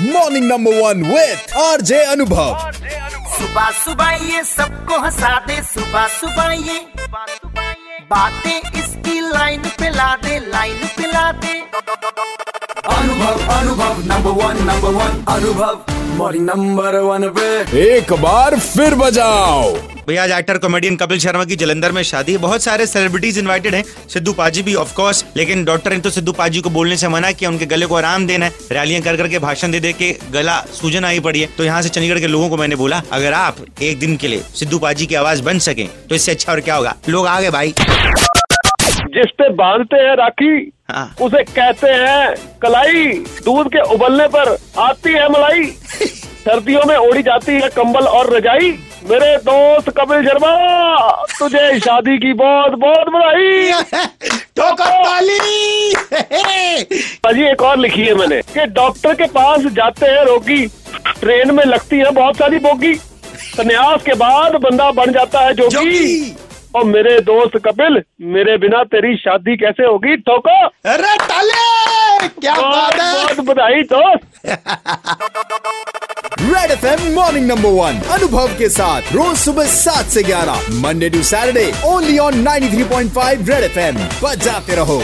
Morning number one with R J Anubhav सुबह सुबह ये सबको हंसा दे सुबह सुबह ये बातें इसकी लाइन पे ला दे लाइन पे ला दे Anubhav Anubhav number one number one Anubhav morning number one पे। एक बार फिर बजाओ। भैया आज एक्टर कॉमेडियन कपिल शर्मा की जलंधर में शादी है। बहुत सारे सेलिब्रिटीज इनवाइटेड हैं। सिद्धू पाजी भी ऑफ़ कोर्स लेकिन डॉक्टर ने तो सिद्धू पाजी को बोलने से मना किया उनके गले को आराम देना है। रैलियाँ कर करके भाषण दे दे के गला सूजन आई पड़ी है। तो यहाँ से चंडीगढ़ के लोगों को मैंने बोला अगर आप एक दिन के लिए सिद्धू पाजी की आवाज़ बन सके तो इससे अच्छा और क्या होगा? लोग आ गए भाई। जिस पे बांधते हैं राखी हाँ। उसे कहते हैं कलाई। दूध के उबलने पर आती है मलाई। सर्दियों में ओढ़ी जाती है कंबल और रजाई। मेरे दोस्त कपिल शर्मा तुझे शादी की बहुत बहुत बधाई। अजी एक और लिखी है मैंने कि डॉक्टर के पास जाते हैं रोगी। ट्रेन में लगती है बहुत सारी बोगी। संन्यास के बाद बंदा बन जाता है जोगी। और मेरे दोस्त कपिल मेरे बिना तेरी शादी कैसे होगी? ठोको अरे ताले क्या बात है? बहुत बधाई दोस्त। F M morning number one Anubhav के साथ रोज सुबह सात से ग्यारह Monday to Saturday only on 93.5 red F M बजाते रहो